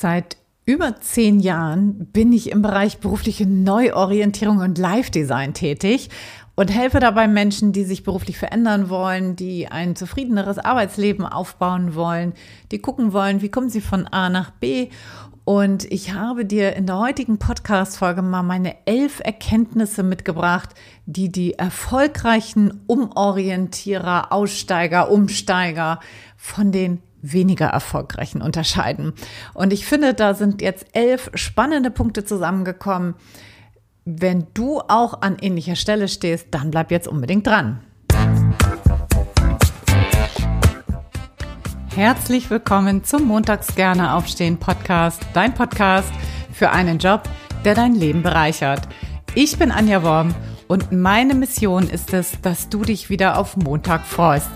Seit über zehn Jahren bin ich im Bereich berufliche Neuorientierung und Live-Design tätig und helfe dabei Menschen, die sich beruflich verändern wollen, die ein zufriedeneres Arbeitsleben aufbauen wollen, die gucken wollen, wie kommen sie von A nach B. Und ich habe dir in der heutigen Podcast-Folge mal meine elf Erkenntnisse mitgebracht, die die erfolgreichen Umorientierer, Aussteiger, Umsteiger von den weniger erfolgreichen unterscheiden. Und ich finde, da sind jetzt elf spannende Punkte zusammengekommen. Wenn du auch an ähnlicher Stelle stehst, dann bleib jetzt unbedingt dran. Herzlich willkommen zum Montags gerne aufstehen Podcast, dein Podcast für einen Job, der dein Leben bereichert. Ich bin Anja Worm und meine Mission ist es, dass du dich wieder auf Montag freust.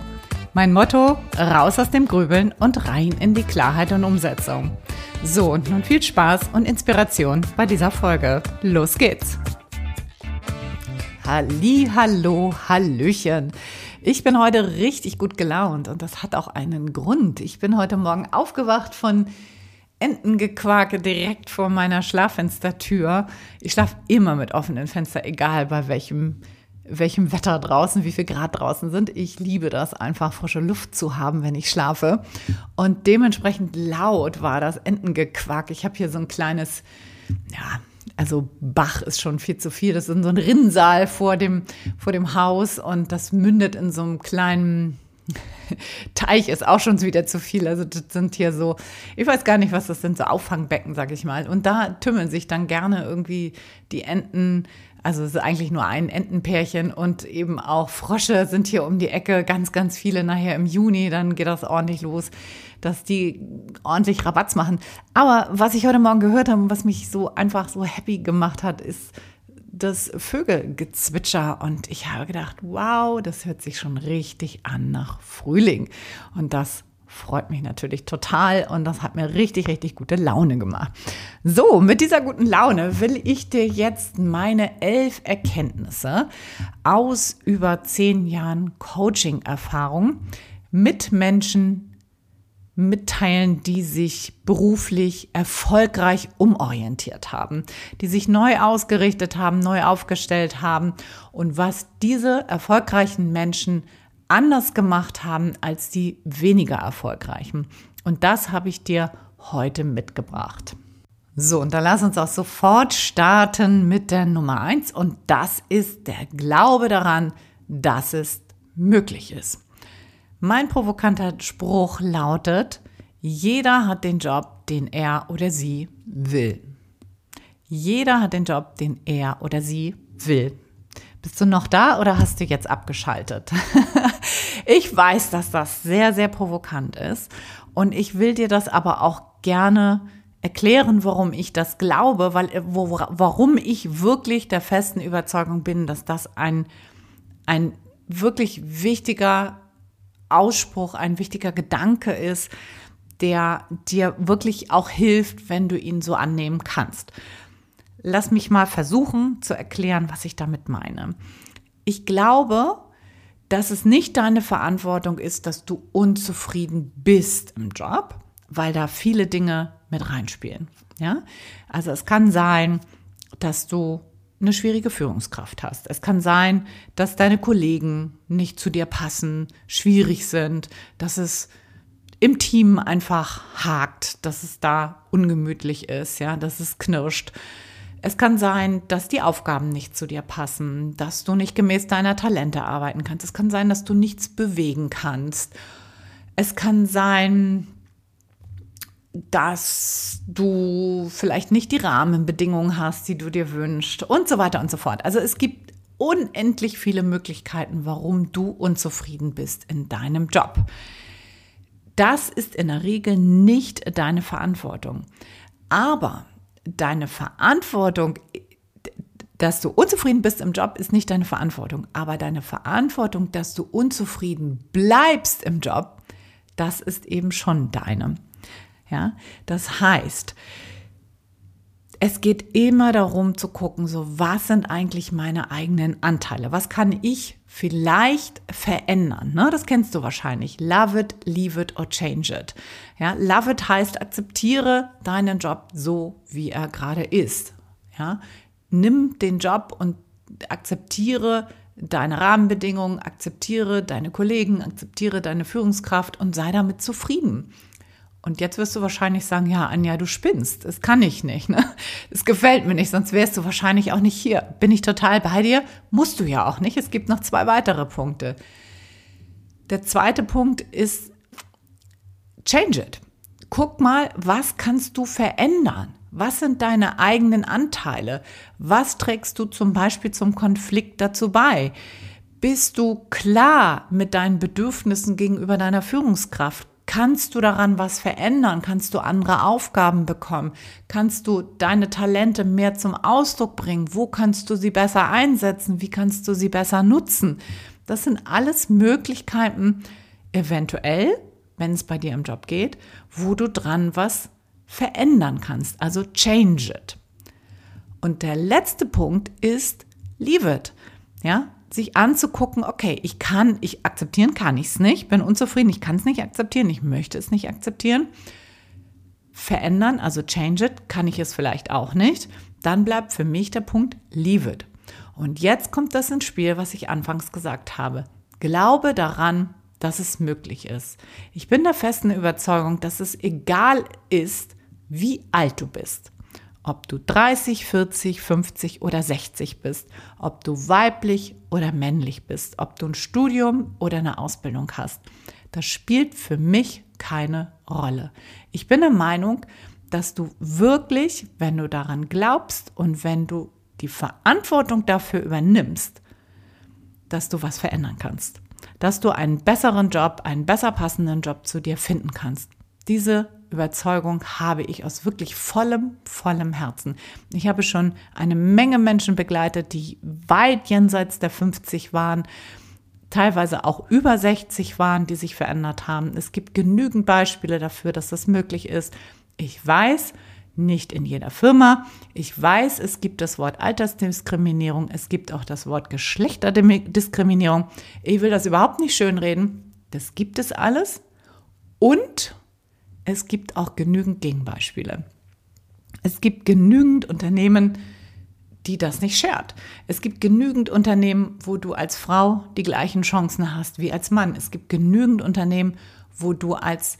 Mein Motto, raus aus dem Grübeln und rein in die Klarheit und Umsetzung. So, und nun viel Spaß und Inspiration bei dieser Folge. Los geht's! Halli, hallo, hallöchen. Ich bin heute richtig gut gelaunt und das hat auch einen Grund. Ich bin heute Morgen aufgewacht von Entengequake direkt vor meiner Schlaffenstertür. Ich schlafe immer mit offenen Fenstern, egal bei welchem welchem Wetter draußen, wie viel Grad draußen sind. Ich liebe das einfach, frische Luft zu haben, wenn ich schlafe. Und dementsprechend laut war das Entengequack. Ich habe hier so ein kleines, ja, also Bach ist schon viel zu viel. Das ist so ein Rinnsal vor dem, vor dem Haus und das mündet in so einem kleinen Teich ist auch schon wieder zu viel. Also das sind hier so, ich weiß gar nicht, was das sind, so Auffangbecken, sag ich mal. Und da tümmeln sich dann gerne irgendwie die Enten also es ist eigentlich nur ein Entenpärchen und eben auch Frösche sind hier um die Ecke, ganz, ganz viele nachher im Juni, dann geht das ordentlich los, dass die ordentlich Rabatz machen. Aber was ich heute Morgen gehört habe und was mich so einfach so happy gemacht hat, ist das Vögelgezwitscher. Und ich habe gedacht, wow, das hört sich schon richtig an nach Frühling. Und das freut mich natürlich total und das hat mir richtig, richtig gute Laune gemacht. So, mit dieser guten Laune will ich dir jetzt meine elf Erkenntnisse aus über zehn Jahren Coaching-Erfahrung mit Menschen mitteilen, die sich beruflich erfolgreich umorientiert haben, die sich neu ausgerichtet haben, neu aufgestellt haben und was diese erfolgreichen Menschen anders gemacht haben als die weniger erfolgreichen. Und das habe ich dir heute mitgebracht. So, und dann lass uns auch sofort starten mit der Nummer eins. Und das ist der Glaube daran, dass es möglich ist. Mein provokanter Spruch lautet, jeder hat den Job, den er oder sie will. Jeder hat den Job, den er oder sie will. Bist du noch da oder hast du jetzt abgeschaltet? ich weiß, dass das sehr, sehr provokant ist und ich will dir das aber auch gerne erklären, warum ich das glaube, weil wo, warum ich wirklich der festen Überzeugung bin, dass das ein ein wirklich wichtiger Ausspruch, ein wichtiger Gedanke ist, der dir wirklich auch hilft, wenn du ihn so annehmen kannst. Lass mich mal versuchen zu erklären, was ich damit meine. Ich glaube, dass es nicht deine Verantwortung ist, dass du unzufrieden bist im Job, weil da viele Dinge mit reinspielen. Ja? Also es kann sein, dass du eine schwierige Führungskraft hast. Es kann sein, dass deine Kollegen nicht zu dir passen, schwierig sind, dass es im Team einfach hakt, dass es da ungemütlich ist, ja, dass es knirscht. Es kann sein, dass die Aufgaben nicht zu dir passen, dass du nicht gemäß deiner Talente arbeiten kannst. Es kann sein, dass du nichts bewegen kannst. Es kann sein, dass du vielleicht nicht die Rahmenbedingungen hast, die du dir wünschst und so weiter und so fort. Also es gibt unendlich viele Möglichkeiten, warum du unzufrieden bist in deinem Job. Das ist in der Regel nicht deine Verantwortung. Aber deine Verantwortung, dass du unzufrieden bist im Job, ist nicht deine Verantwortung. Aber deine Verantwortung, dass du unzufrieden bleibst im Job, das ist eben schon deine. Ja, das heißt, es geht immer darum zu gucken, so was sind eigentlich meine eigenen Anteile? Was kann ich vielleicht verändern? Ne? Das kennst du wahrscheinlich. Love it, leave it or change it. Ja, love it heißt, akzeptiere deinen Job so, wie er gerade ist. Ja, nimm den Job und akzeptiere deine Rahmenbedingungen, akzeptiere deine Kollegen, akzeptiere deine Führungskraft und sei damit zufrieden. Und jetzt wirst du wahrscheinlich sagen, ja, Anja, du spinnst. Das kann ich nicht. Ne? Das gefällt mir nicht, sonst wärst du wahrscheinlich auch nicht hier. Bin ich total bei dir? Musst du ja auch nicht. Es gibt noch zwei weitere Punkte. Der zweite Punkt ist, change it. Guck mal, was kannst du verändern? Was sind deine eigenen Anteile? Was trägst du zum Beispiel zum Konflikt dazu bei? Bist du klar mit deinen Bedürfnissen gegenüber deiner Führungskraft? Kannst du daran was verändern? Kannst du andere Aufgaben bekommen? Kannst du deine Talente mehr zum Ausdruck bringen? Wo kannst du sie besser einsetzen? Wie kannst du sie besser nutzen? Das sind alles Möglichkeiten, eventuell, wenn es bei dir im Job geht, wo du dran was verändern kannst. Also change it. Und der letzte Punkt ist leave it. Ja, sich anzugucken, okay, ich kann, ich akzeptieren kann ich es nicht, bin unzufrieden, ich kann es nicht akzeptieren, ich möchte es nicht akzeptieren. Verändern, also change it, kann ich es vielleicht auch nicht. Dann bleibt für mich der Punkt leave it. Und jetzt kommt das ins Spiel, was ich anfangs gesagt habe. Glaube daran, dass es möglich ist. Ich bin der festen Überzeugung, dass es egal ist, wie alt du bist. Ob du 30, 40, 50 oder 60 bist, ob du weiblich oder männlich bist, ob du ein Studium oder eine Ausbildung hast. Das spielt für mich keine Rolle. Ich bin der Meinung, dass du wirklich, wenn du daran glaubst und wenn du die Verantwortung dafür übernimmst, dass du was verändern kannst. Dass du einen besseren Job, einen besser passenden Job zu dir finden kannst. Diese Überzeugung habe ich aus wirklich vollem, vollem Herzen. Ich habe schon eine Menge Menschen begleitet, die weit jenseits der 50 waren, teilweise auch über 60 waren, die sich verändert haben. Es gibt genügend Beispiele dafür, dass das möglich ist. Ich weiß, nicht in jeder Firma. Ich weiß, es gibt das Wort Altersdiskriminierung, es gibt auch das Wort Geschlechterdiskriminierung. Ich will das überhaupt nicht schönreden. Das gibt es alles. Und es gibt auch genügend Gegenbeispiele. Es gibt genügend Unternehmen, die das nicht schert. Es gibt genügend Unternehmen, wo du als Frau die gleichen Chancen hast wie als Mann. Es gibt genügend Unternehmen, wo du als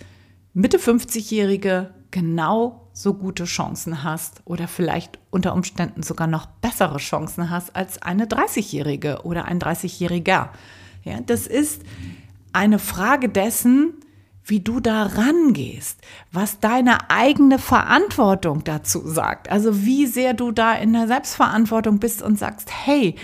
Mitte 50-Jährige genau so gute Chancen hast oder vielleicht unter Umständen sogar noch bessere Chancen hast als eine 30-Jährige oder ein 30-Jähriger. Ja, das ist eine Frage dessen, wie du da rangehst, was deine eigene Verantwortung dazu sagt. Also wie sehr du da in der Selbstverantwortung bist und sagst, hey,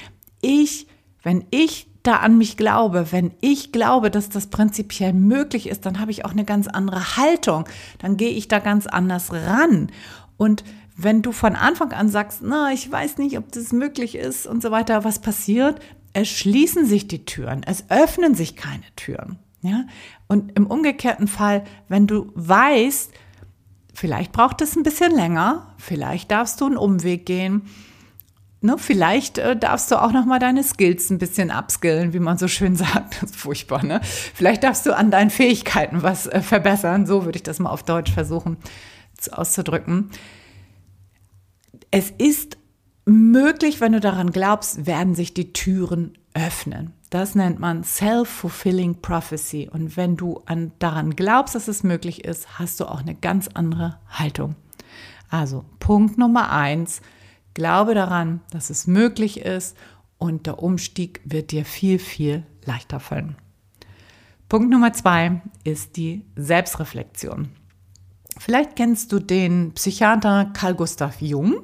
ich, wenn ich da an mich glaube, wenn ich glaube, dass das prinzipiell möglich ist, dann habe ich auch eine ganz andere Haltung, dann gehe ich da ganz anders ran. Und wenn du von Anfang an sagst, na, ich weiß nicht, ob das möglich ist und so weiter, was passiert? Es schließen sich die Türen, es öffnen sich keine Türen. Ja? Und im umgekehrten Fall, wenn du weißt, vielleicht braucht es ein bisschen länger, vielleicht darfst du einen Umweg gehen, ne, vielleicht äh, darfst du auch noch mal deine Skills ein bisschen upskillen, wie man so schön sagt. Das ist furchtbar, ne? Vielleicht darfst du an deinen Fähigkeiten was äh, verbessern. So würde ich das mal auf Deutsch versuchen auszudrücken. Es ist möglich, wenn du daran glaubst, werden sich die Türen öffnen. Das nennt man Self-Fulfilling Prophecy. Und wenn du an, daran glaubst, dass es möglich ist, hast du auch eine ganz andere Haltung. Also Punkt Nummer eins, glaube daran, dass es möglich ist und der Umstieg wird dir viel, viel leichter fallen. Punkt Nummer zwei ist die Selbstreflexion. Vielleicht kennst du den Psychiater Carl Gustav Jung.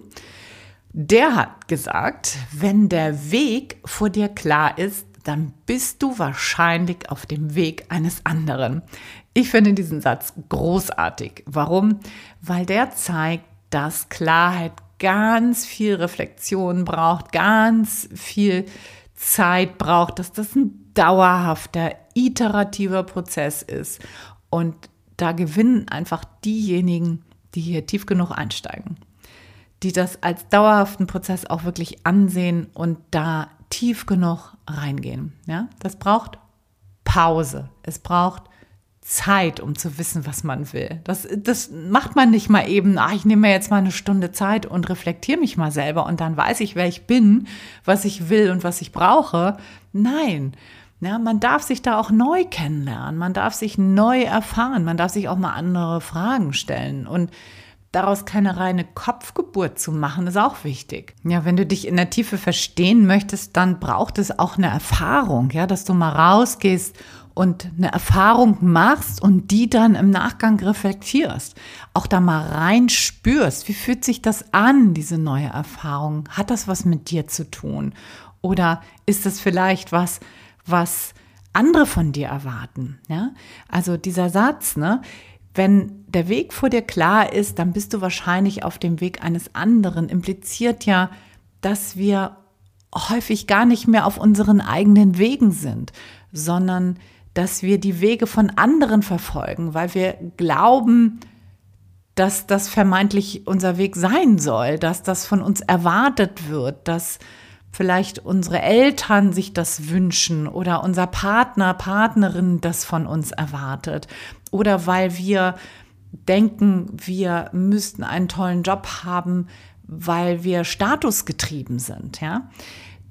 Der hat gesagt, wenn der Weg vor dir klar ist, dann bist du wahrscheinlich auf dem Weg eines anderen. Ich finde diesen Satz großartig. Warum? Weil der zeigt, dass Klarheit ganz viel Reflexion braucht, ganz viel Zeit braucht, dass das ein dauerhafter, iterativer Prozess ist. Und da gewinnen einfach diejenigen, die hier tief genug einsteigen. Die das als dauerhaften Prozess auch wirklich ansehen und da tief genug reingehen. Ja, das braucht Pause. Es braucht Zeit, um zu wissen, was man will. Das, das macht man nicht mal eben, ah, ich nehme mir jetzt mal eine Stunde Zeit und reflektiere mich mal selber und dann weiß ich, wer ich bin, was ich will und was ich brauche. Nein. Ja, man darf sich da auch neu kennenlernen, man darf sich neu erfahren, man darf sich auch mal andere Fragen stellen und daraus keine reine Kopfgeburt zu machen, ist auch wichtig. Ja, wenn du dich in der Tiefe verstehen möchtest, dann braucht es auch eine Erfahrung, ja, dass du mal rausgehst und eine Erfahrung machst und die dann im Nachgang reflektierst. Auch da mal rein spürst, wie fühlt sich das an, diese neue Erfahrung? Hat das was mit dir zu tun? Oder ist das vielleicht was, was andere von dir erwarten? Ja? Also dieser Satz, ne? Wenn der Weg vor dir klar ist, dann bist du wahrscheinlich auf dem Weg eines anderen, impliziert ja, dass wir häufig gar nicht mehr auf unseren eigenen Wegen sind, sondern dass wir die Wege von anderen verfolgen, weil wir glauben, dass das vermeintlich unser Weg sein soll, dass das von uns erwartet wird, dass vielleicht unsere Eltern sich das wünschen oder unser Partner, Partnerin das von uns erwartet oder weil wir denken, wir müssten einen tollen Job haben, weil wir statusgetrieben sind, ja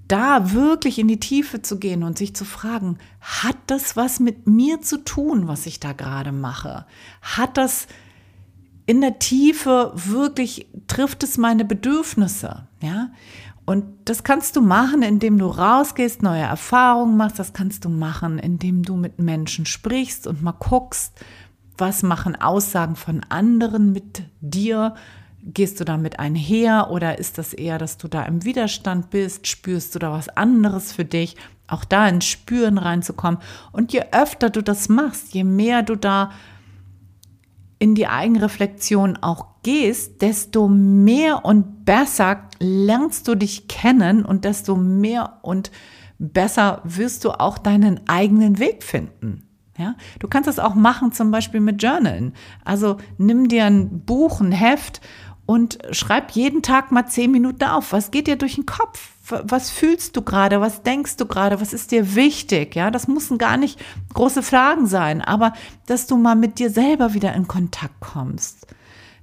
da wirklich in die Tiefe zu gehen und sich zu fragen, hat das was mit mir zu tun, was ich da gerade mache? Hat das in der Tiefe wirklich, trifft es meine Bedürfnisse? Ja? Und das kannst du machen, indem du rausgehst, neue Erfahrungen machst. Das kannst du machen, indem du mit Menschen sprichst und mal guckst, was machen Aussagen von anderen mit dir, Gehst du damit einher oder ist das eher, dass du da im Widerstand bist? Spürst du da was anderes für dich? Auch da ins Spüren reinzukommen. Und je öfter du das machst, je mehr du da in die Eigenreflexion auch gehst, desto mehr und besser lernst du dich kennen und desto mehr und besser wirst du auch deinen eigenen Weg finden. Ja, du kannst das auch machen, zum Beispiel mit Journalen. Also nimm dir ein Buch, ein Heft und schreib jeden Tag mal zehn Minuten auf. Was geht dir durch den Kopf? Was fühlst du gerade? Was denkst du gerade? Was ist dir wichtig? Ja, das müssen gar nicht große Fragen sein, aber dass du mal mit dir selber wieder in Kontakt kommst.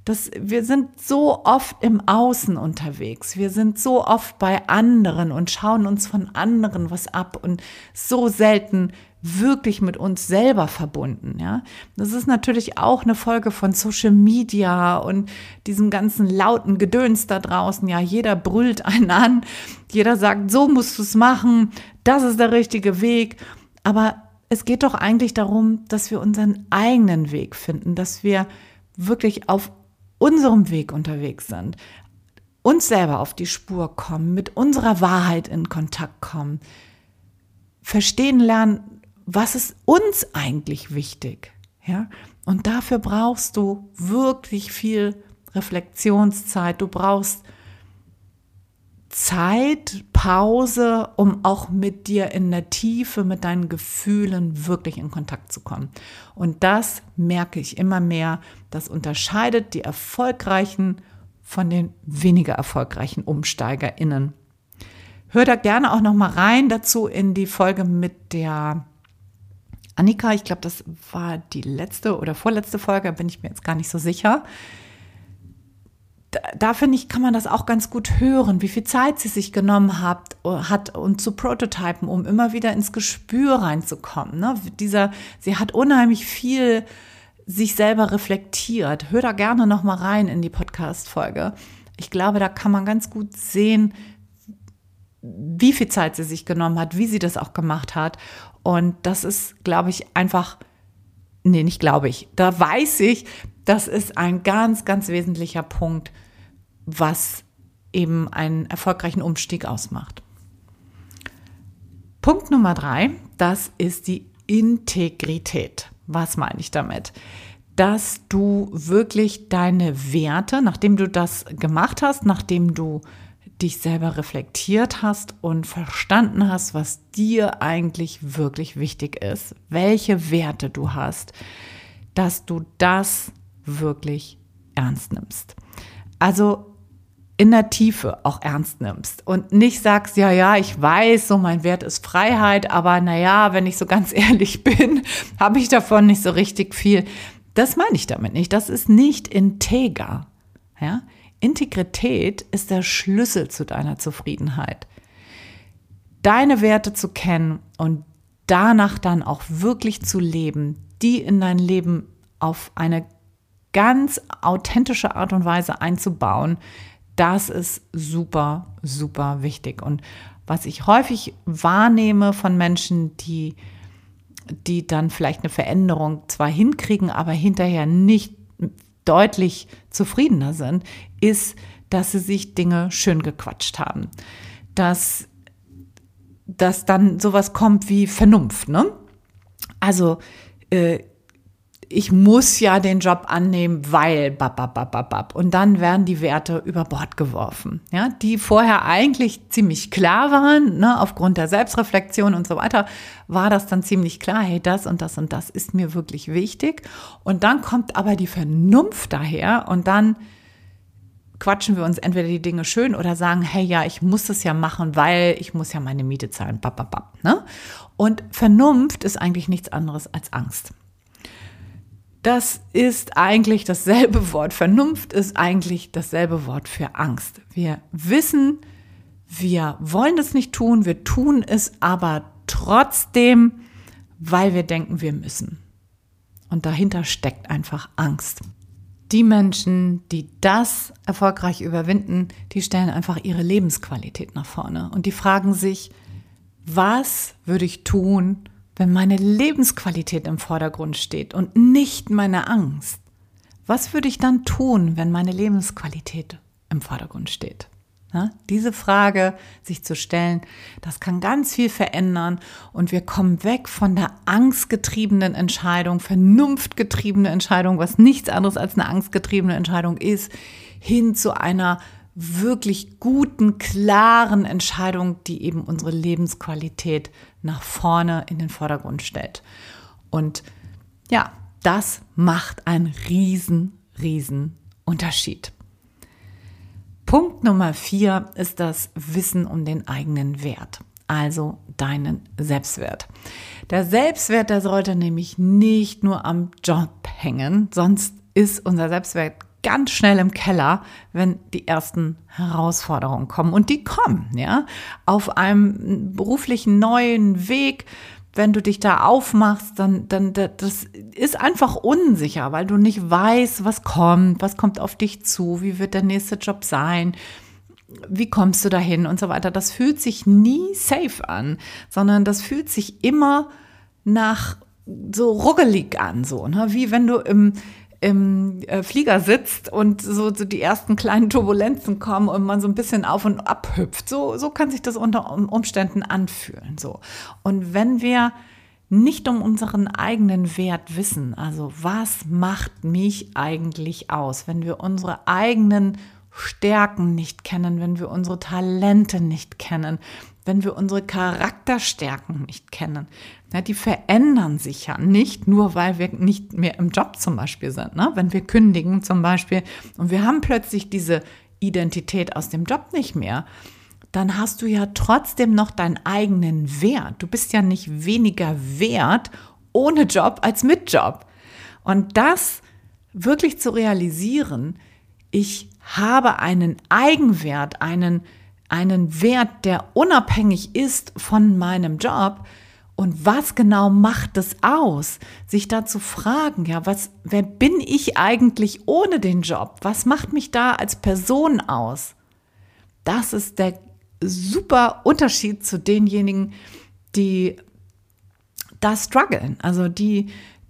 Das, wir sind so oft im Außen unterwegs. Wir sind so oft bei anderen und schauen uns von anderen was ab und so selten wirklich mit uns selber verbunden, ja. Das ist natürlich auch eine Folge von Social Media und diesem ganzen lauten Gedöns da draußen. Ja, jeder brüllt einen an. Jeder sagt, so musst du es machen. Das ist der richtige Weg. Aber es geht doch eigentlich darum, dass wir unseren eigenen Weg finden, dass wir wirklich auf unserem Weg unterwegs sind, uns selber auf die Spur kommen, mit unserer Wahrheit in Kontakt kommen, verstehen lernen, was ist uns eigentlich wichtig? Ja? Und dafür brauchst du wirklich viel Reflexionszeit. Du brauchst Zeit, Pause, um auch mit dir in der Tiefe, mit deinen Gefühlen wirklich in Kontakt zu kommen. Und das merke ich immer mehr. Das unterscheidet die erfolgreichen von den weniger erfolgreichen UmsteigerInnen. Hör da gerne auch noch mal rein dazu in die Folge mit der Annika, ich glaube, das war die letzte oder vorletzte Folge, bin ich mir jetzt gar nicht so sicher. Da, da finde ich, kann man das auch ganz gut hören, wie viel Zeit sie sich genommen hat, hat und zu prototypen, um immer wieder ins Gespür reinzukommen. Ne? Dieser, sie hat unheimlich viel sich selber reflektiert. Hör da gerne noch mal rein in die Podcast-Folge. Ich glaube, da kann man ganz gut sehen, wie viel Zeit sie sich genommen hat, wie sie das auch gemacht hat und das ist, glaube ich, einfach, nee, nicht glaube ich, da weiß ich, das ist ein ganz, ganz wesentlicher Punkt, was eben einen erfolgreichen Umstieg ausmacht. Punkt Nummer drei, das ist die Integrität. Was meine ich damit? Dass du wirklich deine Werte, nachdem du das gemacht hast, nachdem du dich selber reflektiert hast und verstanden hast, was dir eigentlich wirklich wichtig ist, welche Werte du hast, dass du das wirklich ernst nimmst. Also in der Tiefe auch ernst nimmst und nicht sagst, ja, ja, ich weiß, so mein Wert ist Freiheit, aber naja, wenn ich so ganz ehrlich bin, habe ich davon nicht so richtig viel. Das meine ich damit nicht. Das ist nicht integer. Ja? Integrität ist der Schlüssel zu deiner Zufriedenheit. Deine Werte zu kennen und danach dann auch wirklich zu leben, die in dein Leben auf eine ganz authentische Art und Weise einzubauen, das ist super, super wichtig. Und was ich häufig wahrnehme von Menschen, die, die dann vielleicht eine Veränderung zwar hinkriegen, aber hinterher nicht deutlich zufriedener sind, ist, dass sie sich Dinge schön gequatscht haben. Dass, dass dann sowas kommt wie Vernunft, ne? Also, äh, ich muss ja den Job annehmen, weil bab, bab, bab, bab, bab. Und dann werden die Werte über Bord geworfen, ja, die vorher eigentlich ziemlich klar waren, ne, aufgrund der Selbstreflexion und so weiter, war das dann ziemlich klar, hey, das und das und das ist mir wirklich wichtig. Und dann kommt aber die Vernunft daher und dann quatschen wir uns entweder die Dinge schön oder sagen, hey, ja, ich muss das ja machen, weil ich muss ja meine Miete zahlen, bab, bab, bab, ne? Und Vernunft ist eigentlich nichts anderes als Angst das ist eigentlich dasselbe Wort. Vernunft ist eigentlich dasselbe Wort für Angst. Wir wissen, wir wollen es nicht tun, wir tun es aber trotzdem, weil wir denken, wir müssen. Und dahinter steckt einfach Angst. Die Menschen, die das erfolgreich überwinden, die stellen einfach ihre Lebensqualität nach vorne und die fragen sich, was würde ich tun, wenn meine Lebensqualität im Vordergrund steht und nicht meine Angst? Was würde ich dann tun, wenn meine Lebensqualität im Vordergrund steht? Ja, diese Frage sich zu stellen, das kann ganz viel verändern und wir kommen weg von der angstgetriebenen Entscheidung, vernunftgetriebene Entscheidung, was nichts anderes als eine angstgetriebene Entscheidung ist, hin zu einer wirklich guten, klaren Entscheidung, die eben unsere Lebensqualität nach vorne in den Vordergrund stellt. Und ja, das macht einen riesen, riesen Unterschied. Punkt Nummer vier ist das Wissen um den eigenen Wert, also deinen Selbstwert. Der Selbstwert, der sollte nämlich nicht nur am Job hängen, sonst ist unser Selbstwert ganz schnell im Keller, wenn die ersten Herausforderungen kommen. Und die kommen, ja, auf einem beruflichen neuen Weg. Wenn du dich da aufmachst, dann, dann, das ist einfach unsicher, weil du nicht weißt, was kommt, was kommt auf dich zu, wie wird der nächste Job sein, wie kommst du dahin und so weiter. Das fühlt sich nie safe an, sondern das fühlt sich immer nach so ruggelig an, so, ne? wie wenn du im, im äh, Flieger sitzt und so, so die ersten kleinen Turbulenzen kommen und man so ein bisschen auf und ab hüpft. So, so kann sich das unter Umständen anfühlen. So. Und wenn wir nicht um unseren eigenen Wert wissen, also was macht mich eigentlich aus, wenn wir unsere eigenen Stärken nicht kennen, wenn wir unsere Talente nicht kennen, wenn wir unsere Charakterstärken nicht kennen. Ja, die verändern sich ja nicht nur, weil wir nicht mehr im Job zum Beispiel sind. Ne? Wenn wir kündigen zum Beispiel und wir haben plötzlich diese Identität aus dem Job nicht mehr, dann hast du ja trotzdem noch deinen eigenen Wert. Du bist ja nicht weniger wert ohne Job als mit Job. Und das wirklich zu realisieren, ich habe einen Eigenwert, einen einen Wert, der unabhängig ist von meinem Job. Und was genau macht es aus? Sich da zu fragen, ja, was, wer bin ich eigentlich ohne den Job? Was macht mich da als Person aus? Das ist der super Unterschied zu denjenigen, die da strugglen, also die,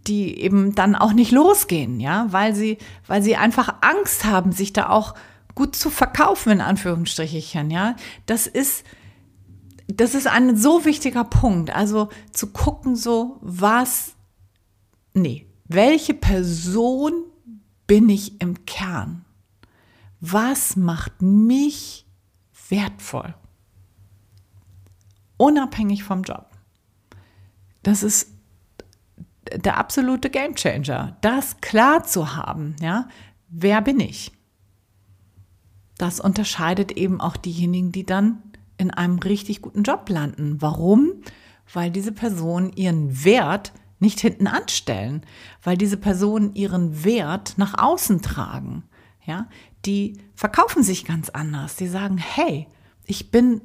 die eben dann auch nicht losgehen, ja, weil sie, weil sie einfach Angst haben, sich da auch gut zu verkaufen, in Anführungsstrichen, ja. Das ist, das ist ein so wichtiger Punkt. Also zu gucken, so, was, nee, welche Person bin ich im Kern? Was macht mich wertvoll? Unabhängig vom Job. Das ist der absolute Gamechanger, das klar zu haben, ja. Wer bin ich? das unterscheidet eben auch diejenigen, die dann in einem richtig guten Job landen. Warum? Weil diese Personen ihren Wert nicht hinten anstellen, weil diese Personen ihren Wert nach außen tragen. Ja, die verkaufen sich ganz anders. Die sagen, hey, ich bin,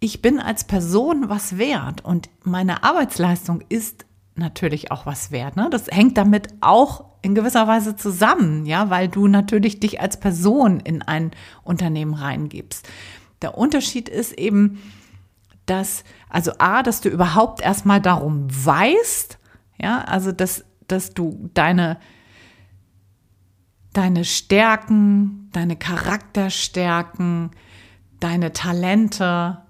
ich bin als Person was wert und meine Arbeitsleistung ist natürlich auch was wert. Ne? Das hängt damit auch in gewisser Weise zusammen, ja, weil du natürlich dich als Person in ein Unternehmen reingibst. Der Unterschied ist eben, dass, also A, dass du überhaupt erstmal darum weißt, ja, also dass, dass du deine, deine Stärken, deine Charakterstärken, deine Talente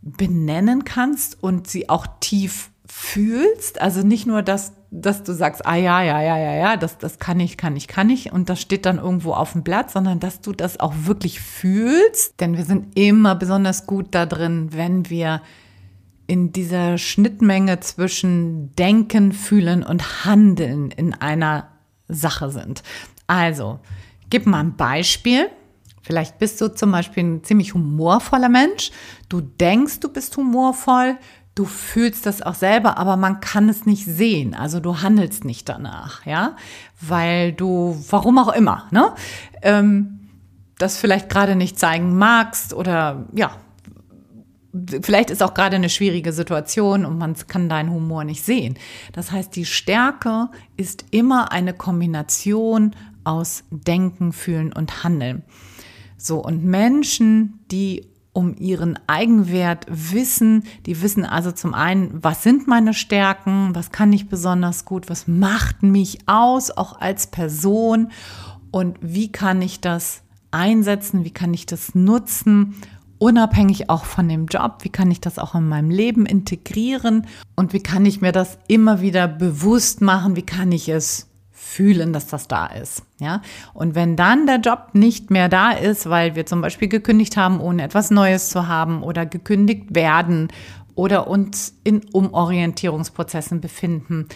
benennen kannst und sie auch tief fühlst. Also nicht nur, dass, dass du sagst, ah ja, ja, ja, ja, ja, das, das kann ich, kann ich, kann ich und das steht dann irgendwo auf dem Blatt, sondern dass du das auch wirklich fühlst. Denn wir sind immer besonders gut da drin, wenn wir in dieser Schnittmenge zwischen Denken, Fühlen und Handeln in einer Sache sind. Also, gib mal ein Beispiel. Vielleicht bist du zum Beispiel ein ziemlich humorvoller Mensch. Du denkst, du bist humorvoll. Du fühlst das auch selber, aber man kann es nicht sehen. Also du handelst nicht danach, ja, weil du, warum auch immer, ne, ähm, das vielleicht gerade nicht zeigen magst oder ja, vielleicht ist auch gerade eine schwierige Situation und man kann deinen Humor nicht sehen. Das heißt, die Stärke ist immer eine Kombination aus Denken, Fühlen und Handeln. So, und Menschen, die um ihren Eigenwert wissen, die wissen also zum einen, was sind meine Stärken, was kann ich besonders gut, was macht mich aus, auch als Person. Und wie kann ich das einsetzen, wie kann ich das nutzen, unabhängig auch von dem Job, wie kann ich das auch in meinem Leben integrieren und wie kann ich mir das immer wieder bewusst machen, wie kann ich es fühlen, dass das da ist. Ja, und wenn dann der Job nicht mehr da ist, weil wir zum Beispiel gekündigt haben, ohne etwas Neues zu haben oder gekündigt werden oder uns in Umorientierungsprozessen befinden,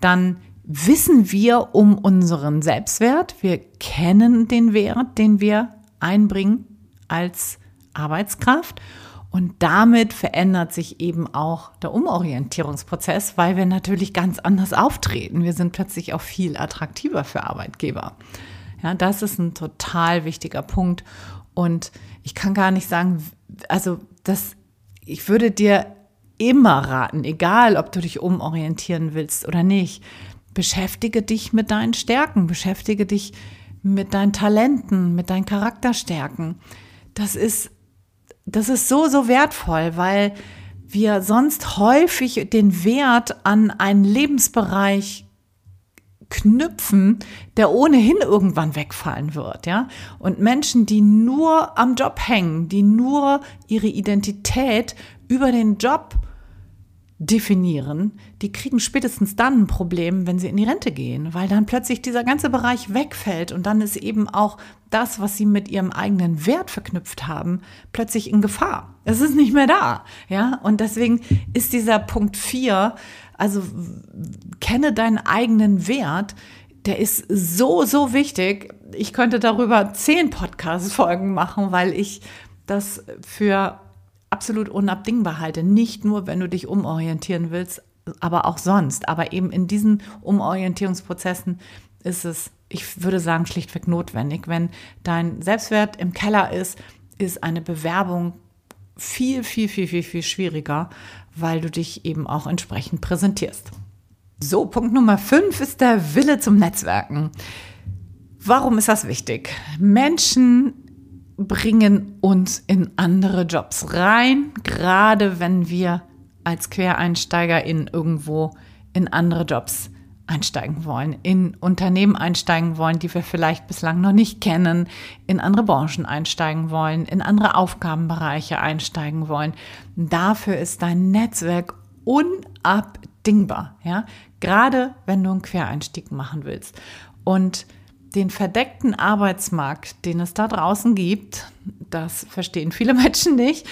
dann wissen wir um unseren Selbstwert. Wir kennen den Wert, den wir einbringen als Arbeitskraft. Und damit verändert sich eben auch der Umorientierungsprozess, weil wir natürlich ganz anders auftreten. Wir sind plötzlich auch viel attraktiver für Arbeitgeber. Ja, das ist ein total wichtiger Punkt. Und ich kann gar nicht sagen, also das, ich würde dir immer raten, egal ob du dich umorientieren willst oder nicht, beschäftige dich mit deinen Stärken, beschäftige dich mit deinen Talenten, mit deinen Charakterstärken. Das ist das ist so, so wertvoll, weil wir sonst häufig den Wert an einen Lebensbereich knüpfen, der ohnehin irgendwann wegfallen wird, ja. Und Menschen, die nur am Job hängen, die nur ihre Identität über den Job definieren, die kriegen spätestens dann ein Problem, wenn sie in die Rente gehen, weil dann plötzlich dieser ganze Bereich wegfällt und dann ist eben auch das, was sie mit ihrem eigenen Wert verknüpft haben, plötzlich in Gefahr. Es ist nicht mehr da, ja? Und deswegen ist dieser Punkt vier, also kenne deinen eigenen Wert, der ist so, so wichtig. Ich könnte darüber zehn Podcast-Folgen machen, weil ich das für absolut unabdingbar halte. Nicht nur, wenn du dich umorientieren willst, aber auch sonst. Aber eben in diesen Umorientierungsprozessen ist es, ich würde sagen, schlichtweg notwendig. Wenn dein Selbstwert im Keller ist, ist eine Bewerbung viel, viel, viel, viel, viel schwieriger, weil du dich eben auch entsprechend präsentierst. So, Punkt Nummer fünf ist der Wille zum Netzwerken. Warum ist das wichtig? Menschen bringen uns in andere Jobs rein, gerade wenn wir als Quereinsteiger in irgendwo in andere Jobs einsteigen wollen, in Unternehmen einsteigen wollen, die wir vielleicht bislang noch nicht kennen, in andere Branchen einsteigen wollen, in andere Aufgabenbereiche einsteigen wollen. Dafür ist dein Netzwerk unabdingbar, ja? Gerade wenn du einen Quereinstieg machen willst. Und den verdeckten Arbeitsmarkt, den es da draußen gibt, das verstehen viele Menschen nicht,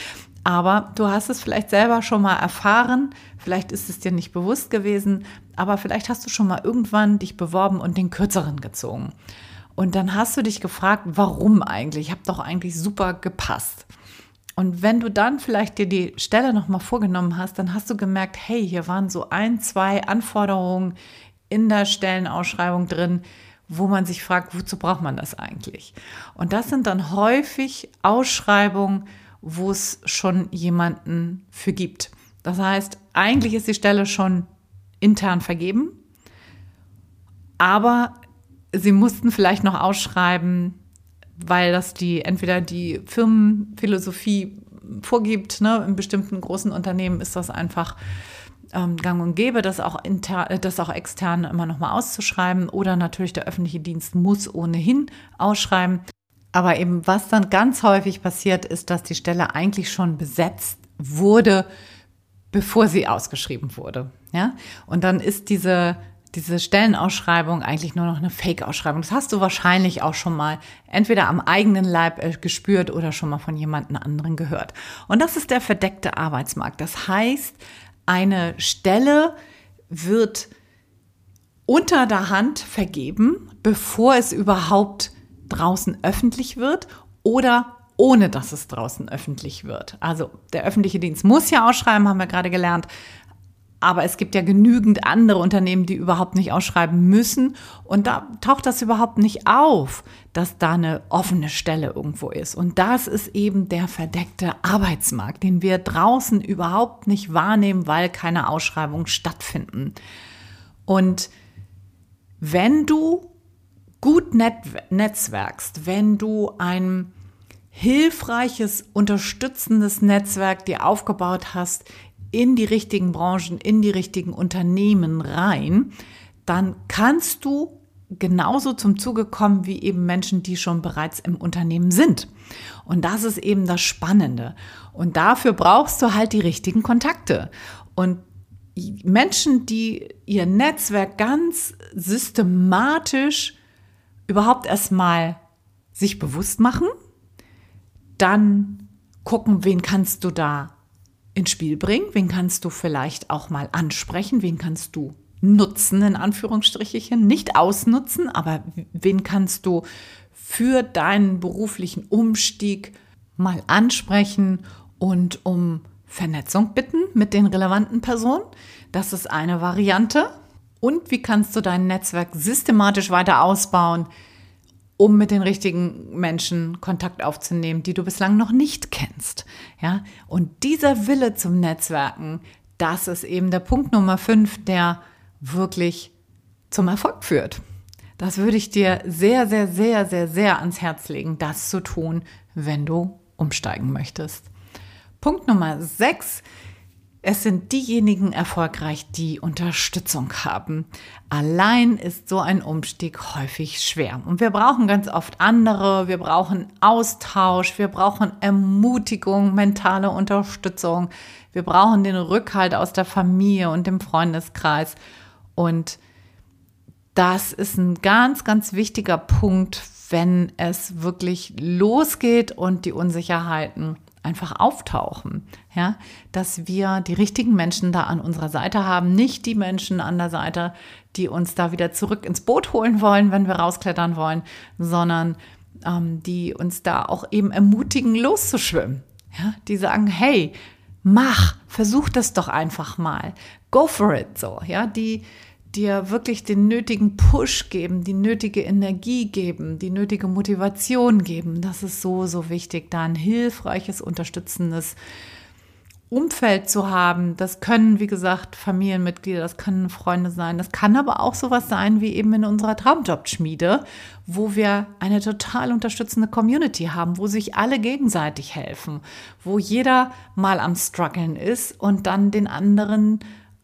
aber du hast es vielleicht selber schon mal erfahren, vielleicht ist es dir nicht bewusst gewesen, aber vielleicht hast du schon mal irgendwann dich beworben und den kürzeren gezogen. Und dann hast du dich gefragt, warum eigentlich? Ich habe doch eigentlich super gepasst. Und wenn du dann vielleicht dir die Stelle nochmal vorgenommen hast, dann hast du gemerkt, hey, hier waren so ein, zwei Anforderungen in der Stellenausschreibung drin, wo man sich fragt, wozu braucht man das eigentlich? Und das sind dann häufig Ausschreibungen, wo es schon jemanden für gibt. Das heißt, eigentlich ist die Stelle schon intern vergeben, aber sie mussten vielleicht noch ausschreiben, weil das die entweder die Firmenphilosophie vorgibt. Ne? In bestimmten großen Unternehmen ist das einfach ähm, gang und gäbe, das auch, inter, äh, das auch extern immer noch mal auszuschreiben. Oder natürlich der öffentliche Dienst muss ohnehin ausschreiben. Aber eben was dann ganz häufig passiert, ist, dass die Stelle eigentlich schon besetzt wurde, bevor sie ausgeschrieben wurde. Ja? Und dann ist diese diese Stellenausschreibung eigentlich nur noch eine Fake-Ausschreibung. Das hast du wahrscheinlich auch schon mal entweder am eigenen Leib äh, gespürt oder schon mal von jemandem anderen gehört. Und das ist der verdeckte Arbeitsmarkt. Das heißt, eine Stelle wird unter der Hand vergeben, bevor es überhaupt draußen öffentlich wird oder ohne dass es draußen öffentlich wird. Also der öffentliche Dienst muss ja ausschreiben, haben wir gerade gelernt, aber es gibt ja genügend andere Unternehmen, die überhaupt nicht ausschreiben müssen. Und da taucht das überhaupt nicht auf, dass da eine offene Stelle irgendwo ist. Und das ist eben der verdeckte Arbeitsmarkt, den wir draußen überhaupt nicht wahrnehmen, weil keine Ausschreibungen stattfinden. Und wenn du gut netzwerkst, wenn du ein hilfreiches, unterstützendes Netzwerk dir aufgebaut hast, in die richtigen Branchen, in die richtigen Unternehmen rein, dann kannst du genauso zum Zuge kommen wie eben Menschen, die schon bereits im Unternehmen sind. Und das ist eben das Spannende. Und dafür brauchst du halt die richtigen Kontakte. Und Menschen, die ihr Netzwerk ganz systematisch überhaupt erstmal sich bewusst machen, dann gucken, wen kannst du da ins Spiel bringen? Wen kannst du vielleicht auch mal ansprechen? Wen kannst du nutzen, in Anführungsstrichen? Nicht ausnutzen, aber wen kannst du für deinen beruflichen Umstieg mal ansprechen und um Vernetzung bitten mit den relevanten Personen? Das ist eine Variante. Und wie kannst du dein Netzwerk systematisch weiter ausbauen? Um mit den richtigen Menschen Kontakt aufzunehmen, die du bislang noch nicht kennst. Ja, und dieser Wille zum Netzwerken, das ist eben der Punkt Nummer fünf, der wirklich zum Erfolg führt. Das würde ich dir sehr, sehr, sehr, sehr, sehr ans Herz legen, das zu tun, wenn du umsteigen möchtest. Punkt Nummer sechs es sind diejenigen erfolgreich, die Unterstützung haben. Allein ist so ein Umstieg häufig schwer. Und wir brauchen ganz oft andere, wir brauchen Austausch, wir brauchen Ermutigung, mentale Unterstützung, wir brauchen den Rückhalt aus der Familie und dem Freundeskreis. Und das ist ein ganz, ganz wichtiger Punkt, wenn es wirklich losgeht und die Unsicherheiten einfach auftauchen. Ja, dass wir die richtigen Menschen da an unserer Seite haben, nicht die Menschen an der Seite, die uns da wieder zurück ins Boot holen wollen, wenn wir rausklettern wollen, sondern ähm, die uns da auch eben ermutigen, loszuschwimmen. Ja, die sagen, hey, mach, versuch das doch einfach mal. Go for it, so, ja, die, dir wirklich den nötigen Push geben, die nötige Energie geben, die nötige Motivation geben. Das ist so, so wichtig, da ein hilfreiches, unterstützendes Umfeld zu haben. Das können, wie gesagt, Familienmitglieder, das können Freunde sein. Das kann aber auch sowas sein wie eben in unserer Traumjobschmiede, wo wir eine total unterstützende Community haben, wo sich alle gegenseitig helfen, wo jeder mal am struggeln ist und dann den anderen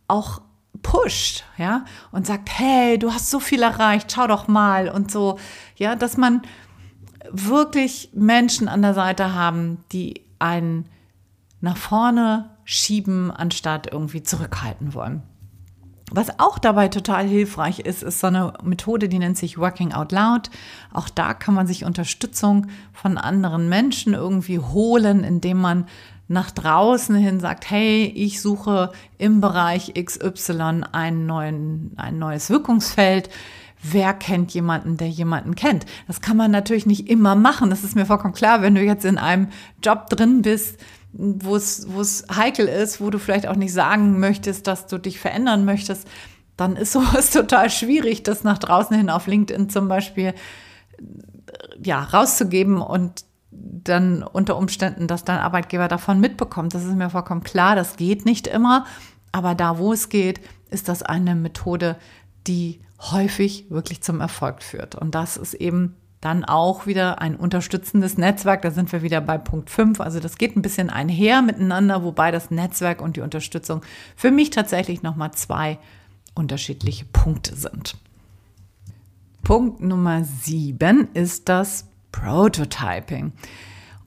auch pusht, ja, und sagt, hey, du hast so viel erreicht, schau doch mal und so, ja, dass man wirklich Menschen an der Seite haben, die einen nach vorne schieben, anstatt irgendwie zurückhalten wollen. Was auch dabei total hilfreich ist, ist so eine Methode, die nennt sich Working Out Loud. Auch da kann man sich Unterstützung von anderen Menschen irgendwie holen, indem man nach draußen hin sagt, hey, ich suche im Bereich XY einen neuen, ein neues Wirkungsfeld. wer kennt jemanden, der jemanden kennt. Das kann man natürlich nicht immer machen. Das ist mir vollkommen klar, wenn du jetzt in einem Job drin bist, wo es, wo es heikel ist, wo du vielleicht auch nicht sagen möchtest, dass du dich verändern möchtest, dann ist sowas total schwierig, das nach draußen hin auf LinkedIn zum Beispiel ja, rauszugeben und dann unter Umständen, dass dein Arbeitgeber davon mitbekommt. Das ist mir vollkommen klar, das geht nicht immer. Aber da, wo es geht, ist das eine Methode, die häufig wirklich zum Erfolg führt. Und das ist eben dann auch wieder ein unterstützendes Netzwerk. Da sind wir wieder bei Punkt 5. Also das geht ein bisschen einher miteinander, wobei das Netzwerk und die Unterstützung für mich tatsächlich nochmal zwei unterschiedliche Punkte sind. Punkt Nummer 7 ist das Prototyping.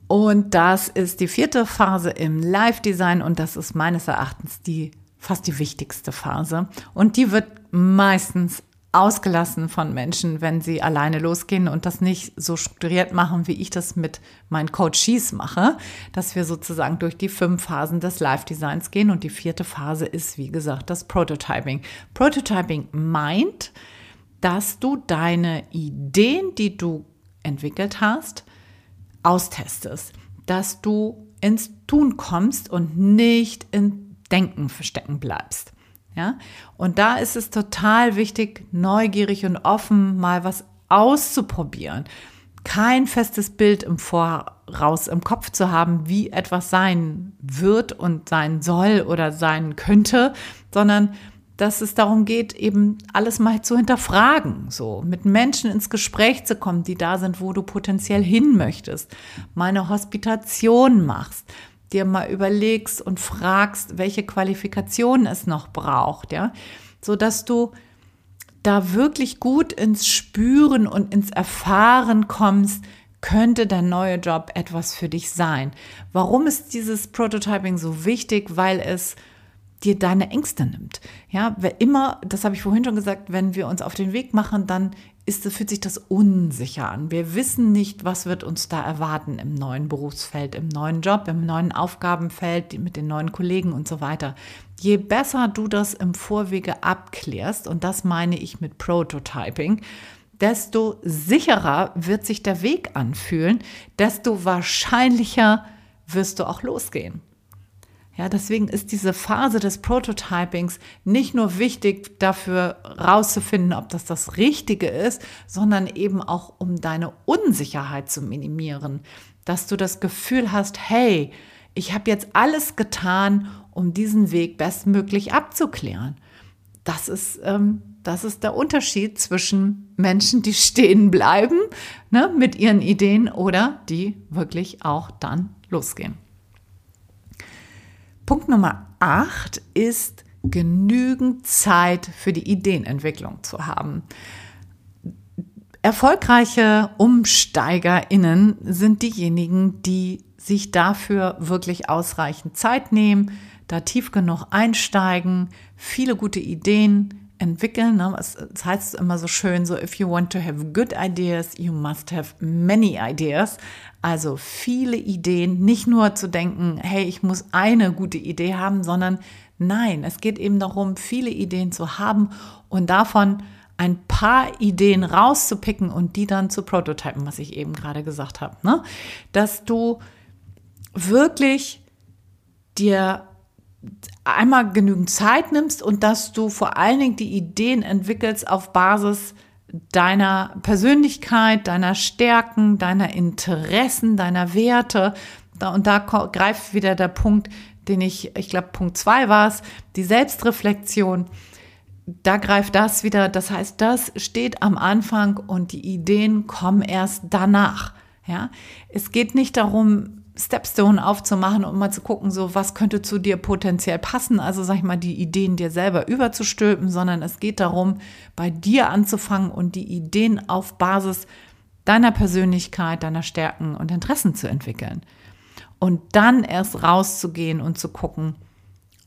Und das ist die vierte Phase im Live-Design und das ist meines Erachtens die fast die wichtigste Phase. Und die wird meistens ausgelassen von Menschen, wenn sie alleine losgehen und das nicht so strukturiert machen, wie ich das mit meinen Coaches mache, dass wir sozusagen durch die fünf Phasen des Live-Designs gehen und die vierte Phase ist, wie gesagt, das Prototyping. Prototyping meint, dass du deine Ideen, die du entwickelt hast, austestest, dass du ins Tun kommst und nicht in Denken verstecken bleibst. Ja? Und da ist es total wichtig, neugierig und offen mal was auszuprobieren. Kein festes Bild im Voraus im Kopf zu haben, wie etwas sein wird und sein soll oder sein könnte, sondern dass es darum geht, eben alles mal zu hinterfragen, so mit Menschen ins Gespräch zu kommen, die da sind, wo du potenziell hin möchtest, meine Hospitation machst, dir mal überlegst und fragst, welche Qualifikationen es noch braucht, ja, so dass du da wirklich gut ins Spüren und ins Erfahren kommst, könnte dein neuer Job etwas für dich sein. Warum ist dieses Prototyping so wichtig? Weil es dir deine Ängste nimmt. Ja, wer immer, das habe ich vorhin schon gesagt, wenn wir uns auf den Weg machen, dann ist, fühlt sich das unsicher an. Wir wissen nicht, was wird uns da erwarten im neuen Berufsfeld, im neuen Job, im neuen Aufgabenfeld, mit den neuen Kollegen und so weiter. Je besser du das im Vorwege abklärst, und das meine ich mit Prototyping, desto sicherer wird sich der Weg anfühlen, desto wahrscheinlicher wirst du auch losgehen. Ja, deswegen ist diese Phase des Prototypings nicht nur wichtig dafür rauszufinden, ob das das Richtige ist, sondern eben auch um deine Unsicherheit zu minimieren, dass du das Gefühl hast, hey, ich habe jetzt alles getan, um diesen Weg bestmöglich abzuklären. Das ist, ähm, das ist der Unterschied zwischen Menschen, die stehen bleiben ne, mit ihren Ideen oder die wirklich auch dann losgehen. Punkt Nummer 8 ist, genügend Zeit für die Ideenentwicklung zu haben. Erfolgreiche UmsteigerInnen sind diejenigen, die sich dafür wirklich ausreichend Zeit nehmen, da tief genug einsteigen, viele gute Ideen entwickeln. Ne? Es, heißt immer so schön, so if you want to have good ideas, you must have many ideas. Also viele Ideen, nicht nur zu denken, hey, ich muss eine gute Idee haben, sondern nein, es geht eben darum, viele Ideen zu haben und davon ein paar Ideen rauszupicken und die dann zu prototypen, was ich eben gerade gesagt habe. Ne? Dass du wirklich dir einmal genügend Zeit nimmst und dass du vor allen Dingen die Ideen entwickelst auf Basis deiner Persönlichkeit, deiner Stärken, deiner Interessen, deiner Werte. Und da greift wieder der Punkt, den ich, ich glaube, Punkt zwei war es, die Selbstreflexion. Da greift das wieder. Das heißt, das steht am Anfang und die Ideen kommen erst danach. Ja, es geht nicht darum, Stepstone aufzumachen und mal zu gucken, so was könnte zu dir potenziell passen. Also sag ich mal, die Ideen dir selber überzustülpen, sondern es geht darum, bei dir anzufangen und die Ideen auf Basis deiner Persönlichkeit, deiner Stärken und Interessen zu entwickeln. Und dann erst rauszugehen und zu gucken,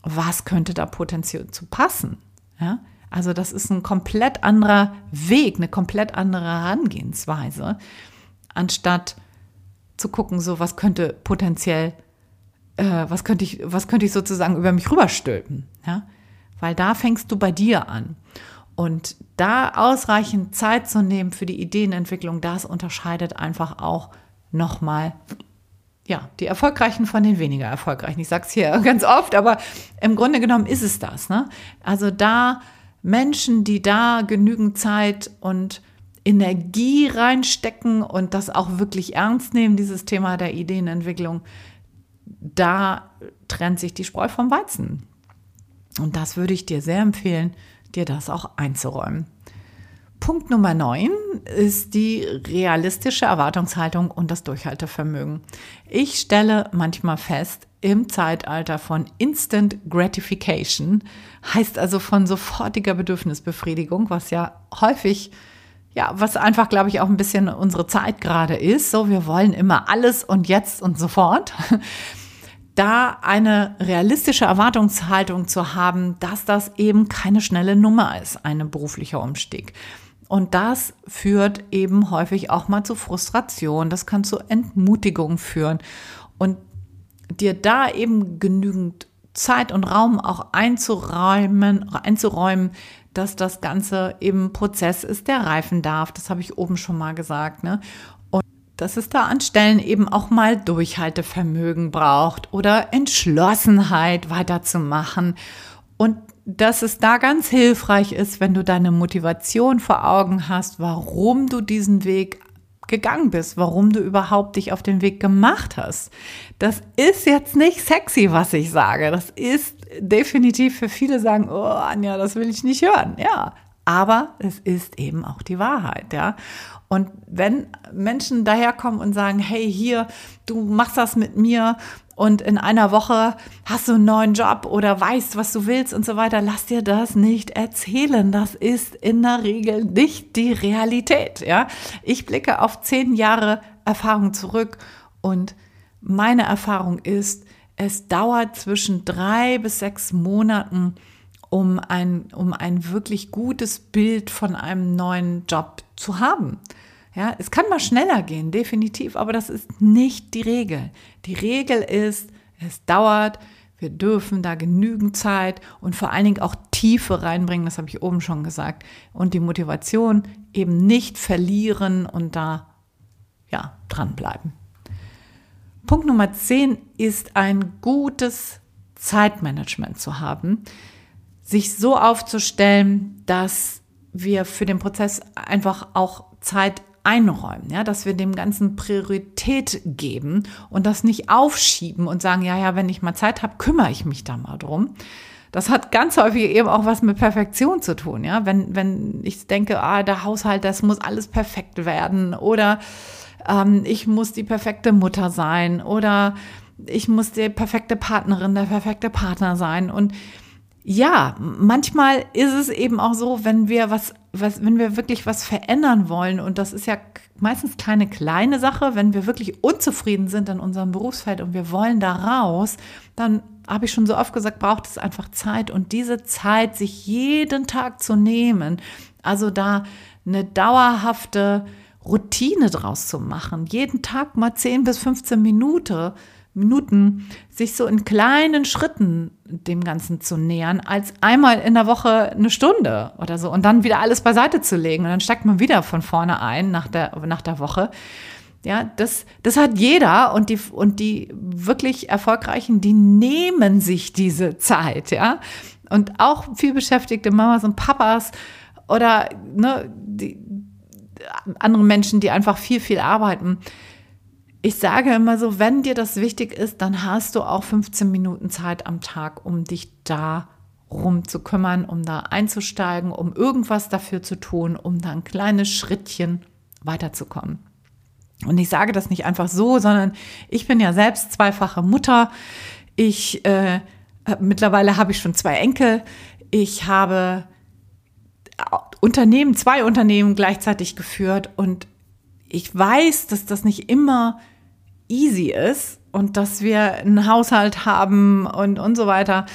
was könnte da potenziell zu passen. Ja? Also das ist ein komplett anderer Weg, eine komplett andere Herangehensweise, anstatt zu gucken, so was könnte potenziell, äh, was könnte ich, was könnte ich sozusagen über mich rüberstülpen, ja? Weil da fängst du bei dir an. Und da ausreichend Zeit zu nehmen für die Ideenentwicklung, das unterscheidet einfach auch nochmal ja, die Erfolgreichen von den weniger Erfolgreichen. Ich sage es hier ganz oft, aber im Grunde genommen ist es das. Ne? Also da Menschen, die da genügend Zeit und Energie reinstecken und das auch wirklich ernst nehmen, dieses Thema der Ideenentwicklung, da trennt sich die Spreu vom Weizen. Und das würde ich dir sehr empfehlen, dir das auch einzuräumen. Punkt Nummer 9 ist die realistische Erwartungshaltung und das Durchhaltevermögen. Ich stelle manchmal fest, im Zeitalter von Instant Gratification, heißt also von sofortiger Bedürfnisbefriedigung, was ja häufig, ja, was einfach, glaube ich, auch ein bisschen unsere Zeit gerade ist. So, wir wollen immer alles und jetzt und sofort. Da eine realistische Erwartungshaltung zu haben, dass das eben keine schnelle Nummer ist, ein beruflicher Umstieg. Und das führt eben häufig auch mal zu Frustration, das kann zu Entmutigung führen. Und dir da eben genügend Zeit und Raum auch einzuräumen, einzuräumen, dass das Ganze eben Prozess ist, der reifen darf. Das habe ich oben schon mal gesagt. Ne? Und dass es da an Stellen eben auch mal Durchhaltevermögen braucht oder Entschlossenheit weiterzumachen. Und dass es da ganz hilfreich ist, wenn du deine Motivation vor Augen hast, warum du diesen Weg gegangen bist, warum du überhaupt dich auf den Weg gemacht hast. Das ist jetzt nicht sexy, was ich sage. Das ist definitiv für viele sagen, oh Anja, das will ich nicht hören. Ja, aber es ist eben auch die Wahrheit, ja. Und wenn Menschen daherkommen und sagen, hey, hier, du machst das mit mir und in einer Woche hast du einen neuen Job oder weißt, was du willst und so weiter, lass dir das nicht erzählen. Das ist in der Regel nicht die Realität. Ja, ich blicke auf zehn Jahre Erfahrung zurück und meine Erfahrung ist, es dauert zwischen drei bis sechs Monaten, um ein, um ein wirklich gutes Bild von einem neuen Job zu haben. Ja, es kann mal schneller gehen, definitiv, aber das ist nicht die Regel. Die Regel ist, es dauert, wir dürfen da genügend Zeit und vor allen Dingen auch Tiefe reinbringen, das habe ich oben schon gesagt, und die Motivation eben nicht verlieren und da ja, dranbleiben. Punkt Nummer 10 ist ein gutes Zeitmanagement zu haben, sich so aufzustellen, dass wir für den Prozess einfach auch Zeit einräumen, ja, dass wir dem Ganzen Priorität geben und das nicht aufschieben und sagen, ja, ja, wenn ich mal Zeit habe, kümmere ich mich da mal drum. Das hat ganz häufig eben auch was mit Perfektion zu tun, ja. Wenn, wenn ich denke, ah, der Haushalt, das muss alles perfekt werden oder ähm, ich muss die perfekte Mutter sein oder ich muss die perfekte Partnerin, der perfekte Partner sein und ja, manchmal ist es eben auch so, wenn wir was, was, wenn wir wirklich was verändern wollen, und das ist ja meistens keine kleine Sache, wenn wir wirklich unzufrieden sind in unserem Berufsfeld und wir wollen da raus, dann habe ich schon so oft gesagt, braucht es einfach Zeit und diese Zeit, sich jeden Tag zu nehmen, also da eine dauerhafte Routine draus zu machen, jeden Tag mal 10 bis 15 Minuten, Minuten, sich so in kleinen Schritten dem Ganzen zu nähern, als einmal in der Woche eine Stunde oder so und dann wieder alles beiseite zu legen und dann steigt man wieder von vorne ein nach der, nach der Woche. Ja, das, das hat jeder und die, und die wirklich Erfolgreichen, die nehmen sich diese Zeit, ja. Und auch viel beschäftigte Mamas und Papas oder ne, die, andere Menschen, die einfach viel, viel arbeiten, ich sage immer so, wenn dir das wichtig ist, dann hast du auch 15 Minuten Zeit am Tag, um dich da rum zu kümmern, um da einzusteigen, um irgendwas dafür zu tun, um da ein kleines Schrittchen weiterzukommen. Und ich sage das nicht einfach so, sondern ich bin ja selbst zweifache Mutter. Ich äh, mittlerweile habe ich schon zwei Enkel. Ich habe Unternehmen, zwei Unternehmen gleichzeitig geführt und ich weiß, dass das nicht immer easy ist und dass wir einen Haushalt haben und, und so weiter,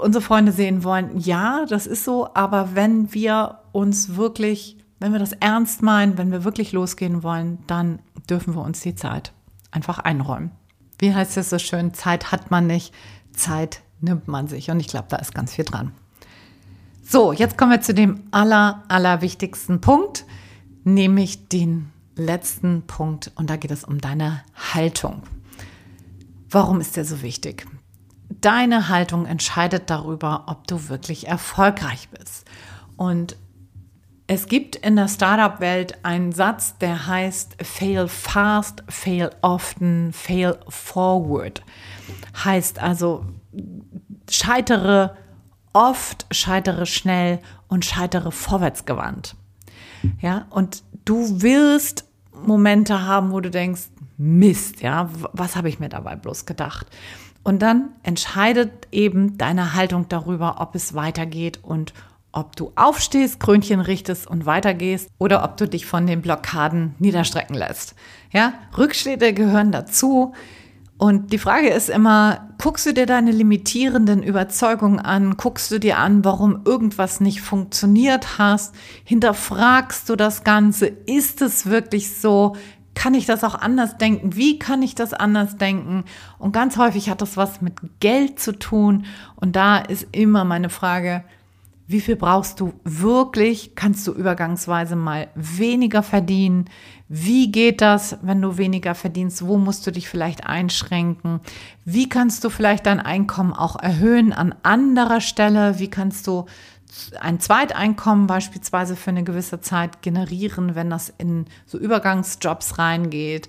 unsere Freunde sehen wollen. Ja, das ist so, aber wenn wir uns wirklich, wenn wir das ernst meinen, wenn wir wirklich losgehen wollen, dann dürfen wir uns die Zeit einfach einräumen. Wie heißt es so schön? Zeit hat man nicht, Zeit nimmt man sich. Und ich glaube, da ist ganz viel dran. So, jetzt kommen wir zu dem aller, aller wichtigsten Punkt, nämlich den letzten Punkt. Und da geht es um deine Haltung. Warum ist der so wichtig? Deine Haltung entscheidet darüber, ob du wirklich erfolgreich bist. Und es gibt in der Startup-Welt einen Satz, der heißt fail fast, fail often, fail forward. Heißt also, scheitere oft, scheitere schnell und scheitere vorwärtsgewandt. Ja, und du wirst Momente haben, wo du denkst, Mist, ja, was habe ich mir dabei bloß gedacht? Und dann entscheidet eben deine Haltung darüber, ob es weitergeht und ob du aufstehst, Krönchen richtest und weitergehst oder ob du dich von den Blockaden niederstrecken lässt. Ja, Rückschläge gehören dazu. Und die Frage ist immer, guckst du dir deine limitierenden Überzeugungen an? Guckst du dir an, warum irgendwas nicht funktioniert hast? Hinterfragst du das Ganze? Ist es wirklich so? Kann ich das auch anders denken? Wie kann ich das anders denken? Und ganz häufig hat das was mit Geld zu tun. Und da ist immer meine Frage, wie viel brauchst du wirklich? Kannst du übergangsweise mal weniger verdienen? Wie geht das, wenn du weniger verdienst? Wo musst du dich vielleicht einschränken? Wie kannst du vielleicht dein Einkommen auch erhöhen an anderer Stelle? Wie kannst du ein Zweiteinkommen beispielsweise für eine gewisse Zeit generieren, wenn das in so Übergangsjobs reingeht?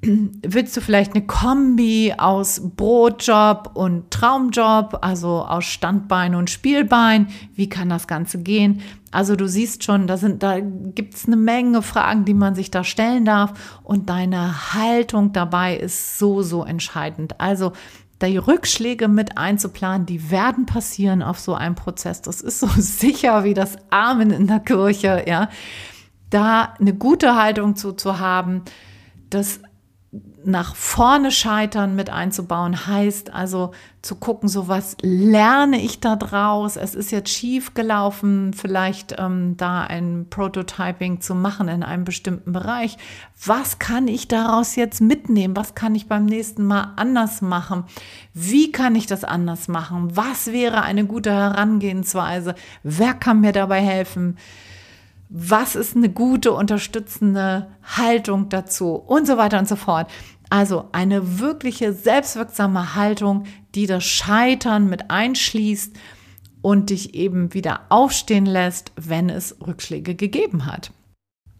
willst du vielleicht eine Kombi aus Brotjob und Traumjob, also aus Standbein und Spielbein? Wie kann das Ganze gehen? Also du siehst schon, da sind, da gibt es eine Menge Fragen, die man sich da stellen darf. Und deine Haltung dabei ist so, so entscheidend. Also die Rückschläge mit einzuplanen, die werden passieren auf so einem Prozess. Das ist so sicher wie das Amen in der Kirche, ja. Da eine gute Haltung zu, zu haben, das nach vorne scheitern mit einzubauen, heißt also zu gucken, so was lerne ich da draus. Es ist jetzt schief gelaufen, vielleicht ähm, da ein Prototyping zu machen in einem bestimmten Bereich. Was kann ich daraus jetzt mitnehmen? Was kann ich beim nächsten Mal anders machen? Wie kann ich das anders machen? Was wäre eine gute Herangehensweise? Wer kann mir dabei helfen? Was ist eine gute unterstützende Haltung dazu und so weiter und so fort. Also eine wirkliche selbstwirksame Haltung, die das Scheitern mit einschließt und dich eben wieder aufstehen lässt, wenn es Rückschläge gegeben hat.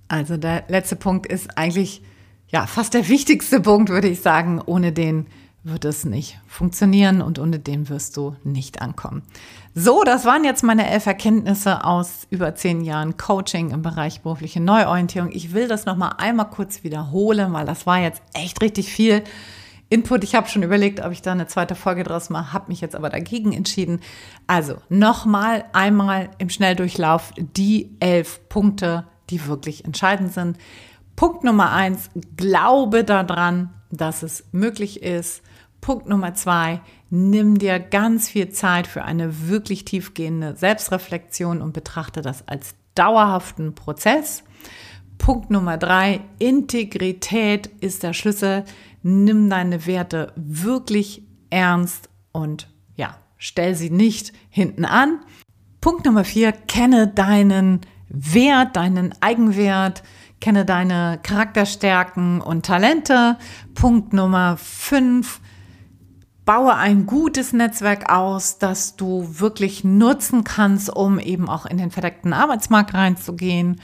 Also der letzte Punkt ist eigentlich ja fast der wichtigste Punkt, würde ich sagen. Ohne den wird es nicht funktionieren und ohne den wirst du nicht ankommen. So, das waren jetzt meine elf Erkenntnisse aus über zehn Jahren Coaching im Bereich berufliche Neuorientierung. Ich will das nochmal einmal kurz wiederholen, weil das war jetzt echt richtig viel Input. Ich habe schon überlegt, ob ich da eine zweite Folge draus mache, habe mich jetzt aber dagegen entschieden. Also nochmal einmal im Schnelldurchlauf die elf Punkte, die wirklich entscheidend sind. Punkt Nummer eins, glaube daran, dass es möglich ist, Punkt Nummer zwei, nimm dir ganz viel Zeit für eine wirklich tiefgehende Selbstreflexion und betrachte das als dauerhaften Prozess. Punkt Nummer drei, Integrität ist der Schlüssel. Nimm deine Werte wirklich ernst und ja, stell sie nicht hinten an. Punkt Nummer vier, kenne deinen Wert, deinen Eigenwert, kenne deine Charakterstärken und Talente. Punkt Nummer fünf, baue ein gutes Netzwerk aus, das du wirklich nutzen kannst, um eben auch in den verdeckten Arbeitsmarkt reinzugehen.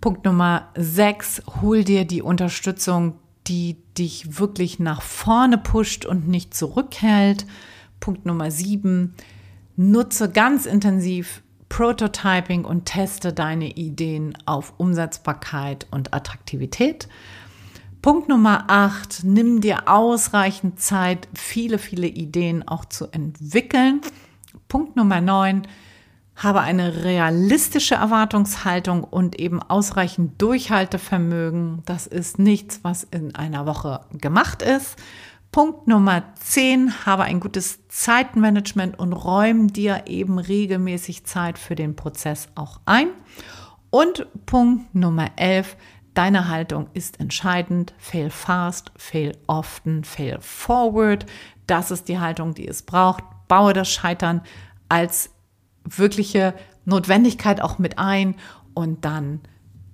Punkt Nummer sechs, hol dir die Unterstützung, die dich wirklich nach vorne pusht und nicht zurückhält. Punkt Nummer sieben, nutze ganz intensiv Prototyping und teste deine Ideen auf Umsetzbarkeit und Attraktivität. Punkt Nummer 8, nimm dir ausreichend Zeit, viele, viele Ideen auch zu entwickeln. Punkt Nummer 9, habe eine realistische Erwartungshaltung und eben ausreichend Durchhaltevermögen. Das ist nichts, was in einer Woche gemacht ist. Punkt Nummer 10, habe ein gutes Zeitmanagement und räum dir eben regelmäßig Zeit für den Prozess auch ein. Und Punkt Nummer 11, Deine Haltung ist entscheidend. Fail fast, fail often, fail forward. Das ist die Haltung, die es braucht. Baue das Scheitern als wirkliche Notwendigkeit auch mit ein und dann,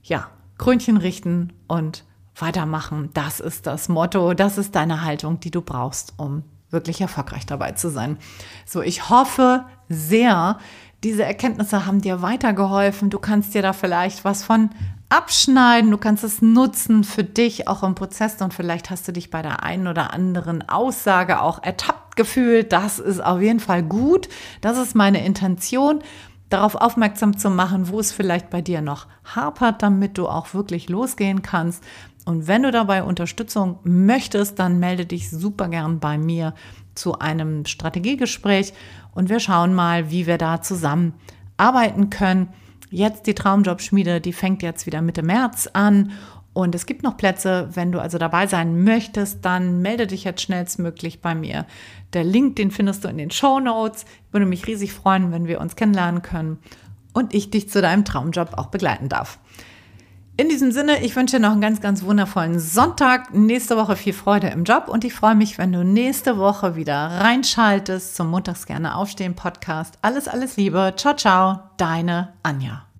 ja, Krönchen richten und weitermachen. Das ist das Motto, das ist deine Haltung, die du brauchst, um wirklich erfolgreich dabei zu sein. So, ich hoffe sehr, diese Erkenntnisse haben dir weitergeholfen. Du kannst dir da vielleicht was von abschneiden, du kannst es nutzen für dich auch im Prozess und vielleicht hast du dich bei der einen oder anderen Aussage auch ertappt gefühlt. Das ist auf jeden Fall gut. Das ist meine Intention, darauf aufmerksam zu machen, wo es vielleicht bei dir noch hapert, damit du auch wirklich losgehen kannst. Und wenn du dabei Unterstützung möchtest, dann melde dich super gern bei mir zu einem Strategiegespräch und wir schauen mal, wie wir da zusammen arbeiten können. Jetzt die Traumjobschmiede, die fängt jetzt wieder Mitte März an und es gibt noch Plätze. Wenn du also dabei sein möchtest, dann melde dich jetzt schnellstmöglich bei mir. Der Link, den findest du in den Show Notes. Ich würde mich riesig freuen, wenn wir uns kennenlernen können und ich dich zu deinem Traumjob auch begleiten darf. In diesem Sinne, ich wünsche dir noch einen ganz, ganz wundervollen Sonntag. Nächste Woche viel Freude im Job und ich freue mich, wenn du nächste Woche wieder reinschaltest zum Montags gerne aufstehen Podcast. Alles, alles Liebe. Ciao, ciao. Deine Anja.